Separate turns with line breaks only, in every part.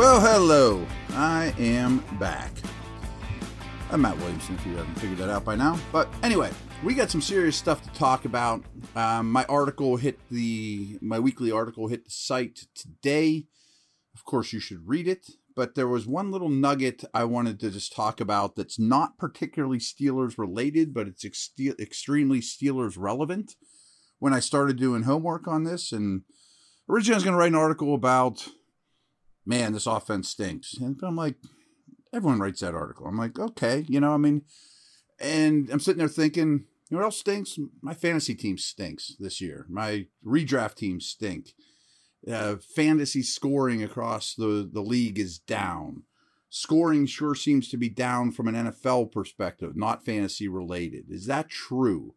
Well, hello. I am back. I'm Matt Williamson, if you haven't figured that out by now. But anyway, we got some serious stuff to talk about. Um, my article hit the, my weekly article hit the site today. Of course, you should read it. But there was one little nugget I wanted to just talk about that's not particularly Steelers related, but it's ex- extremely Steelers relevant. When I started doing homework on this, and originally I was going to write an article about man, this offense stinks. And I'm like, everyone writes that article. I'm like, okay, you know, I mean, and I'm sitting there thinking, you know what else stinks? My fantasy team stinks this year. My redraft team stink. Uh, fantasy scoring across the, the league is down. Scoring sure seems to be down from an NFL perspective, not fantasy related. Is that true?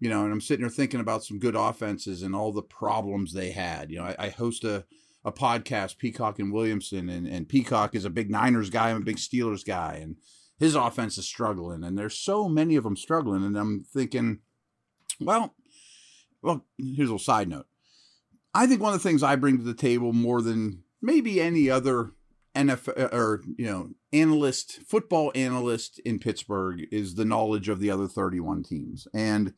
You know, and I'm sitting there thinking about some good offenses and all the problems they had. You know, I, I host a a podcast, Peacock and Williamson, and, and Peacock is a big Niners guy, I'm a big Steelers guy, and his offense is struggling, and there's so many of them struggling, and I'm thinking, well, well, here's a little side note. I think one of the things I bring to the table more than maybe any other NFL or you know analyst, football analyst in Pittsburgh is the knowledge of the other 31 teams, and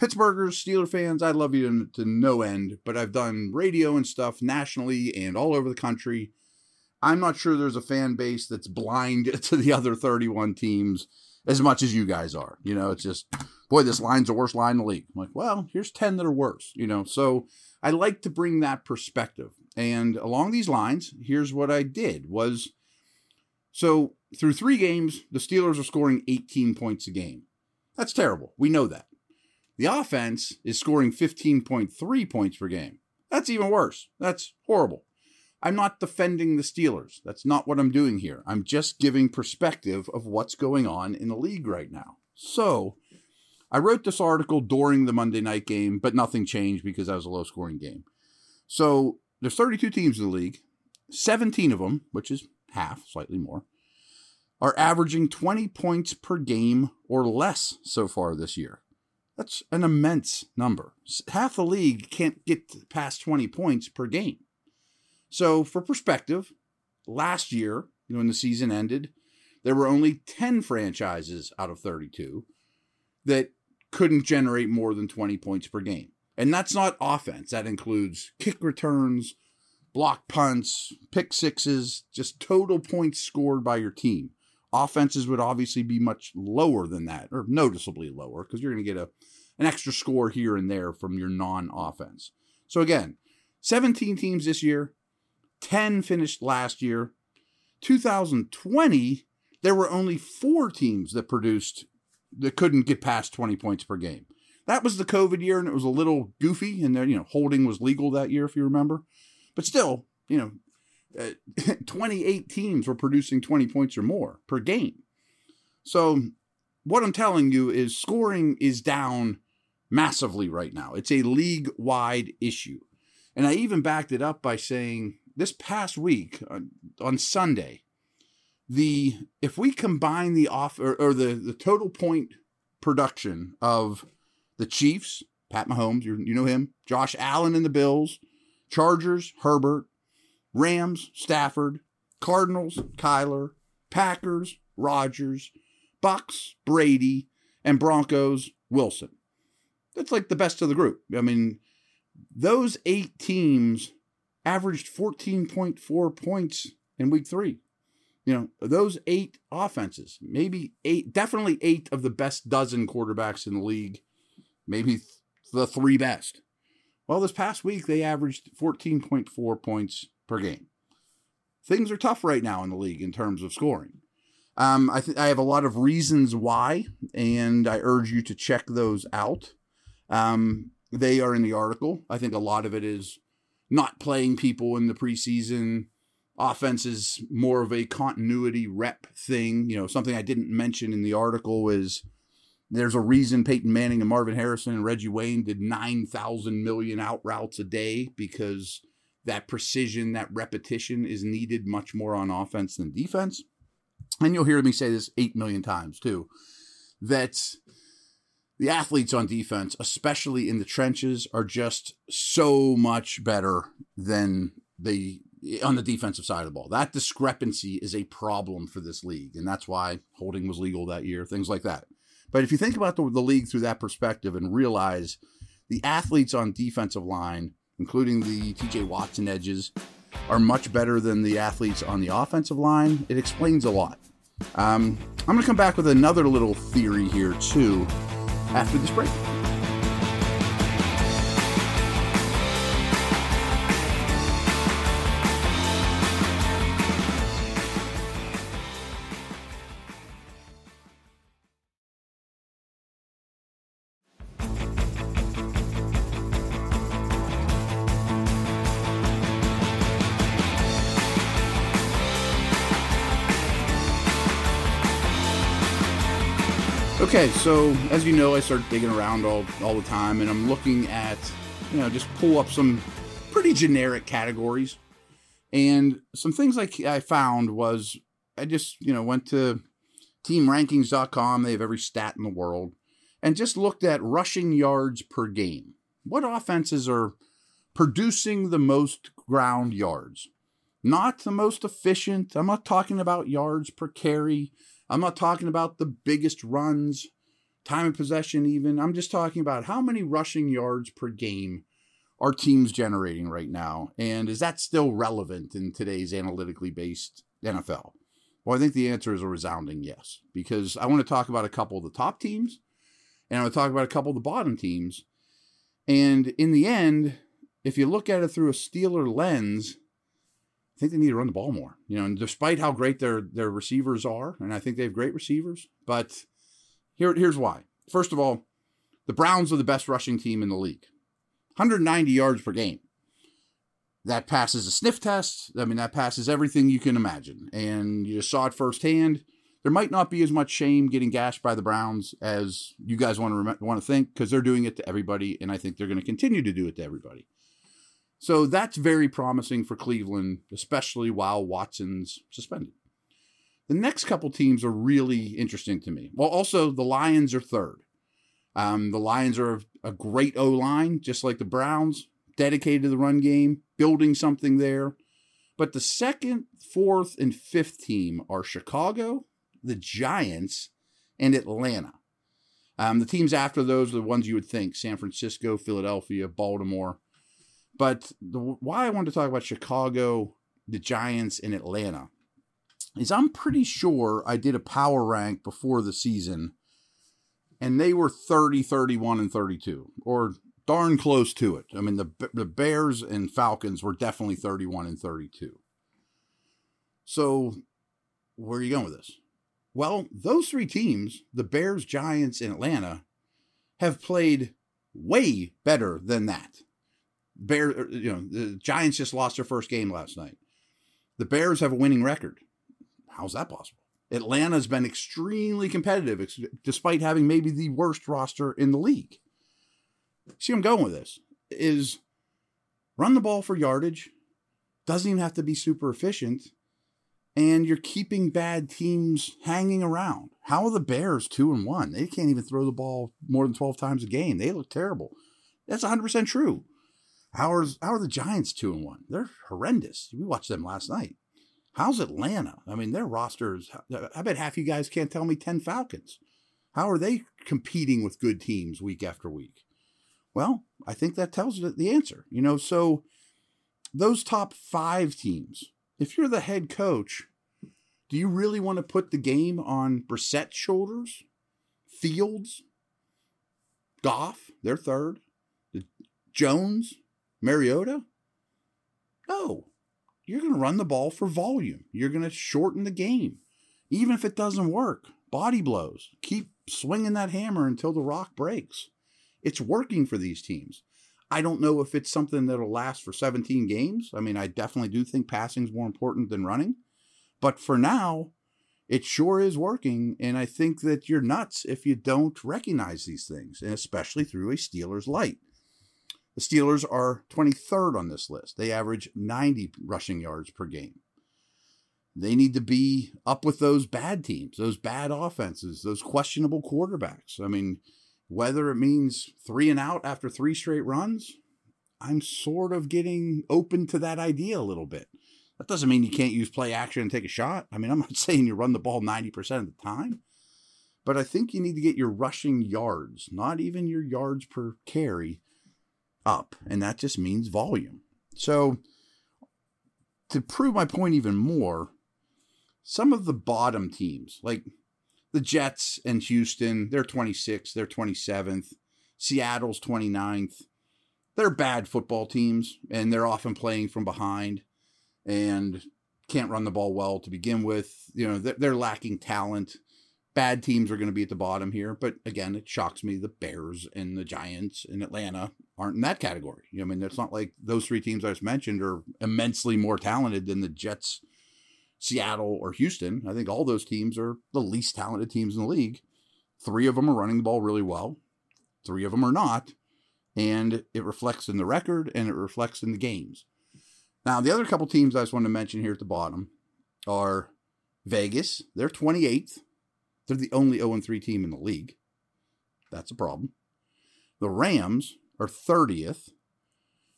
Pittsburghers, Steeler fans, I love you to, to no end, but I've done radio and stuff nationally and all over the country. I'm not sure there's a fan base that's blind to the other 31 teams as much as you guys are. You know, it's just, boy, this line's the worst line in the league. I'm like, well, here's 10 that are worse, you know. So I like to bring that perspective. And along these lines, here's what I did was so through three games, the Steelers are scoring 18 points a game. That's terrible. We know that. The offense is scoring 15.3 points per game. That's even worse. That's horrible. I'm not defending the Steelers. That's not what I'm doing here. I'm just giving perspective of what's going on in the league right now. So, I wrote this article during the Monday night game, but nothing changed because that was a low scoring game. So, there's 32 teams in the league. 17 of them, which is half, slightly more, are averaging 20 points per game or less so far this year. That's an immense number. Half the league can't get past 20 points per game. So, for perspective, last year, when the season ended, there were only 10 franchises out of 32 that couldn't generate more than 20 points per game. And that's not offense, that includes kick returns, block punts, pick sixes, just total points scored by your team. Offenses would obviously be much lower than that, or noticeably lower, because you're going to get a, an extra score here and there from your non offense. So, again, 17 teams this year, 10 finished last year. 2020, there were only four teams that produced, that couldn't get past 20 points per game. That was the COVID year, and it was a little goofy, and there, you know, holding was legal that year, if you remember. But still, you know, uh, 28 teams were producing 20 points or more per game. So, what I'm telling you is scoring is down massively right now. It's a league wide issue. And I even backed it up by saying this past week on, on Sunday, the if we combine the off or, or the, the total point production of the Chiefs, Pat Mahomes, you, you know him, Josh Allen and the Bills, Chargers, Herbert, Rams, Stafford, Cardinals, Kyler, Packers, Rodgers, Bucs, Brady, and Broncos, Wilson. That's like the best of the group. I mean, those eight teams averaged 14.4 points in week three. You know, those eight offenses, maybe eight, definitely eight of the best dozen quarterbacks in the league, maybe th- the three best. Well, this past week, they averaged 14.4 points per game. Things are tough right now in the league in terms of scoring. Um, I, th- I have a lot of reasons why, and I urge you to check those out. Um, they are in the article. I think a lot of it is not playing people in the preseason. Offense is more of a continuity rep thing. You know, something I didn't mention in the article is there's a reason Peyton Manning and Marvin Harrison and Reggie Wayne did 9,000 million out routes a day because that precision, that repetition is needed much more on offense than defense. And you'll hear me say this 8 million times too that the athletes on defense, especially in the trenches, are just so much better than the on the defensive side of the ball. That discrepancy is a problem for this league, and that's why holding was legal that year, things like that. But if you think about the, the league through that perspective and realize the athletes on defensive line, including the TJ Watson edges, are much better than the athletes on the offensive line, it explains a lot. Um, I'm going to come back with another little theory here, too, after this break. Okay, so as you know, I start digging around all, all the time, and I'm looking at, you know, just pull up some pretty generic categories. And some things I, I found was I just, you know, went to teamrankings.com. They have every stat in the world. And just looked at rushing yards per game. What offenses are producing the most ground yards? Not the most efficient. I'm not talking about yards per carry. I'm not talking about the biggest runs, time of possession, even. I'm just talking about how many rushing yards per game are teams generating right now. And is that still relevant in today's analytically based NFL? Well, I think the answer is a resounding yes, because I want to talk about a couple of the top teams and I want to talk about a couple of the bottom teams. And in the end, if you look at it through a Steeler lens, think they need to run the ball more. You know, and despite how great their their receivers are, and I think they have great receivers, but here here's why. First of all, the Browns are the best rushing team in the league. 190 yards per game. That passes a sniff test. I mean, that passes everything you can imagine. And you just saw it firsthand. There might not be as much shame getting gashed by the Browns as you guys want to rem- want to think because they're doing it to everybody, and I think they're going to continue to do it to everybody. So that's very promising for Cleveland, especially while Watson's suspended. The next couple teams are really interesting to me. Well, also, the Lions are third. Um, the Lions are a great O line, just like the Browns, dedicated to the run game, building something there. But the second, fourth, and fifth team are Chicago, the Giants, and Atlanta. Um, the teams after those are the ones you would think San Francisco, Philadelphia, Baltimore. But the, why I wanted to talk about Chicago, the Giants, and Atlanta is I'm pretty sure I did a power rank before the season and they were 30, 31, and 32, or darn close to it. I mean, the, the Bears and Falcons were definitely 31 and 32. So, where are you going with this? Well, those three teams, the Bears, Giants, and Atlanta, have played way better than that. Bear, er, you know, the Giants just lost their first game last night. The Bears have a winning record. How's that possible? Atlanta's been extremely competitive, despite having maybe the worst roster in the league. See, I'm going with this is run the ball for yardage. Doesn't even have to be super efficient. And you're keeping bad teams hanging around. How are the Bears two and one? They can't even throw the ball more than 12 times a game. They look terrible. That's 100% true. How are, how are the Giants two and one? They're horrendous. We watched them last night. How's Atlanta? I mean, their rosters, uh, I bet half you guys can't tell me 10 Falcons. How are they competing with good teams week after week? Well, I think that tells the answer. You know, so those top five teams, if you're the head coach, do you really want to put the game on Brissett's shoulders? Fields? Goff, they're third. Jones? Mariota? No. You're going to run the ball for volume. You're going to shorten the game. Even if it doesn't work, body blows. Keep swinging that hammer until the rock breaks. It's working for these teams. I don't know if it's something that'll last for 17 games. I mean, I definitely do think passing is more important than running. But for now, it sure is working. And I think that you're nuts if you don't recognize these things, and especially through a Steelers light. The Steelers are 23rd on this list. They average 90 rushing yards per game. They need to be up with those bad teams, those bad offenses, those questionable quarterbacks. I mean, whether it means three and out after three straight runs, I'm sort of getting open to that idea a little bit. That doesn't mean you can't use play action and take a shot. I mean, I'm not saying you run the ball 90% of the time, but I think you need to get your rushing yards, not even your yards per carry, up. And that just means volume. So, to prove my point even more, some of the bottom teams, like the Jets and Houston, they're 26th, they're 27th. Seattle's 29th. They're bad football teams, and they're often playing from behind and can't run the ball well to begin with. You know, they're lacking talent. Bad teams are going to be at the bottom here, but again, it shocks me the Bears and the Giants and Atlanta aren't in that category. I mean, it's not like those three teams I just mentioned are immensely more talented than the Jets, Seattle, or Houston. I think all those teams are the least talented teams in the league. Three of them are running the ball really well. Three of them are not. And it reflects in the record and it reflects in the games. Now, the other couple teams I just want to mention here at the bottom are Vegas. They're 28th. They're the only 0 3 team in the league. That's a problem. The Rams are 30th.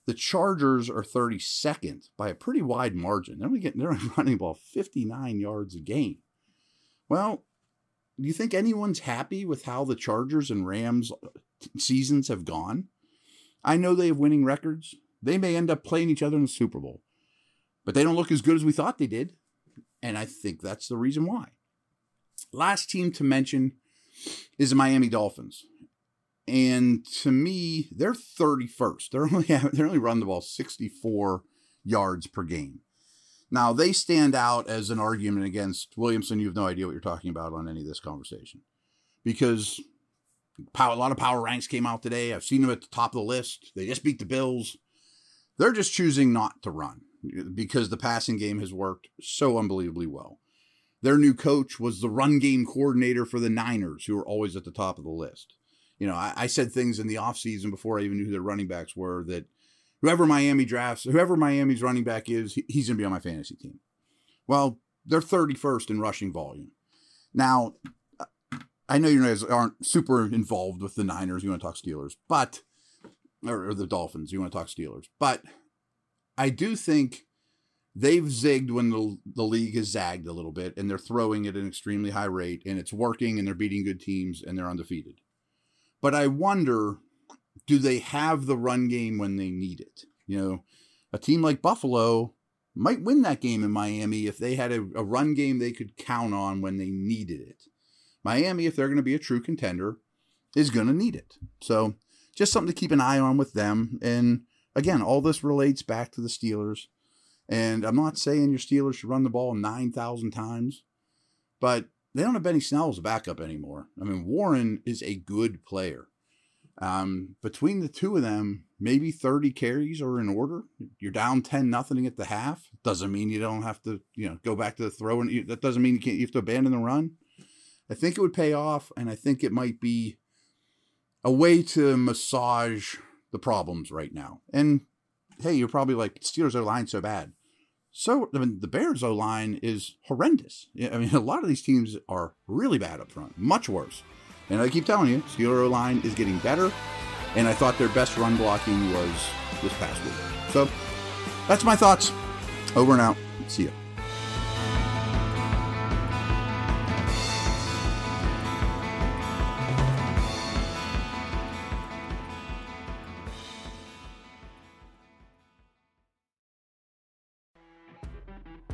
The Chargers are 32nd by a pretty wide margin. They're only getting they're running ball 59 yards a game. Well, do you think anyone's happy with how the Chargers and Rams uh, seasons have gone? I know they have winning records. They may end up playing each other in the Super Bowl, but they don't look as good as we thought they did. And I think that's the reason why. Last team to mention is the Miami Dolphins. And to me, they're 31st. They're only they're only run the ball 64 yards per game. Now they stand out as an argument against Williamson. You have no idea what you're talking about on any of this conversation, because a lot of power ranks came out today. I've seen them at the top of the list. They just beat the Bills. They're just choosing not to run because the passing game has worked so unbelievably well. Their new coach was the run game coordinator for the Niners, who are always at the top of the list. You know, I, I said things in the offseason before I even knew who their running backs were that whoever Miami drafts, whoever Miami's running back is, he's going to be on my fantasy team. Well, they're 31st in rushing volume. Now, I know you guys aren't super involved with the Niners. You want to talk Steelers, but or, or the Dolphins. You want to talk Steelers, but I do think they've zigged when the, the league has zagged a little bit and they're throwing at an extremely high rate and it's working and they're beating good teams and they're undefeated. But I wonder do they have the run game when they need it? You know, a team like Buffalo might win that game in Miami if they had a, a run game they could count on when they needed it. Miami, if they're going to be a true contender, is going to need it. So just something to keep an eye on with them. And again, all this relates back to the Steelers. And I'm not saying your Steelers should run the ball 9,000 times, but they don't have Benny Snell as a backup anymore. I mean, Warren is a good player. Um, between the two of them, maybe 30 carries are in order. You're down 10 nothing at the half. Doesn't mean you don't have to, you know, go back to the throw. And that doesn't mean you can't, you have to abandon the run. I think it would pay off, and I think it might be a way to massage the problems right now. And hey, you're probably like, Steelers O line so bad. So I mean, the Bears O line is horrendous. I mean, a lot of these teams are really bad up front, much worse. And I keep telling you, Steelers O line is getting better. And I thought their best run blocking was this past week. So that's my thoughts. Over and out. See you.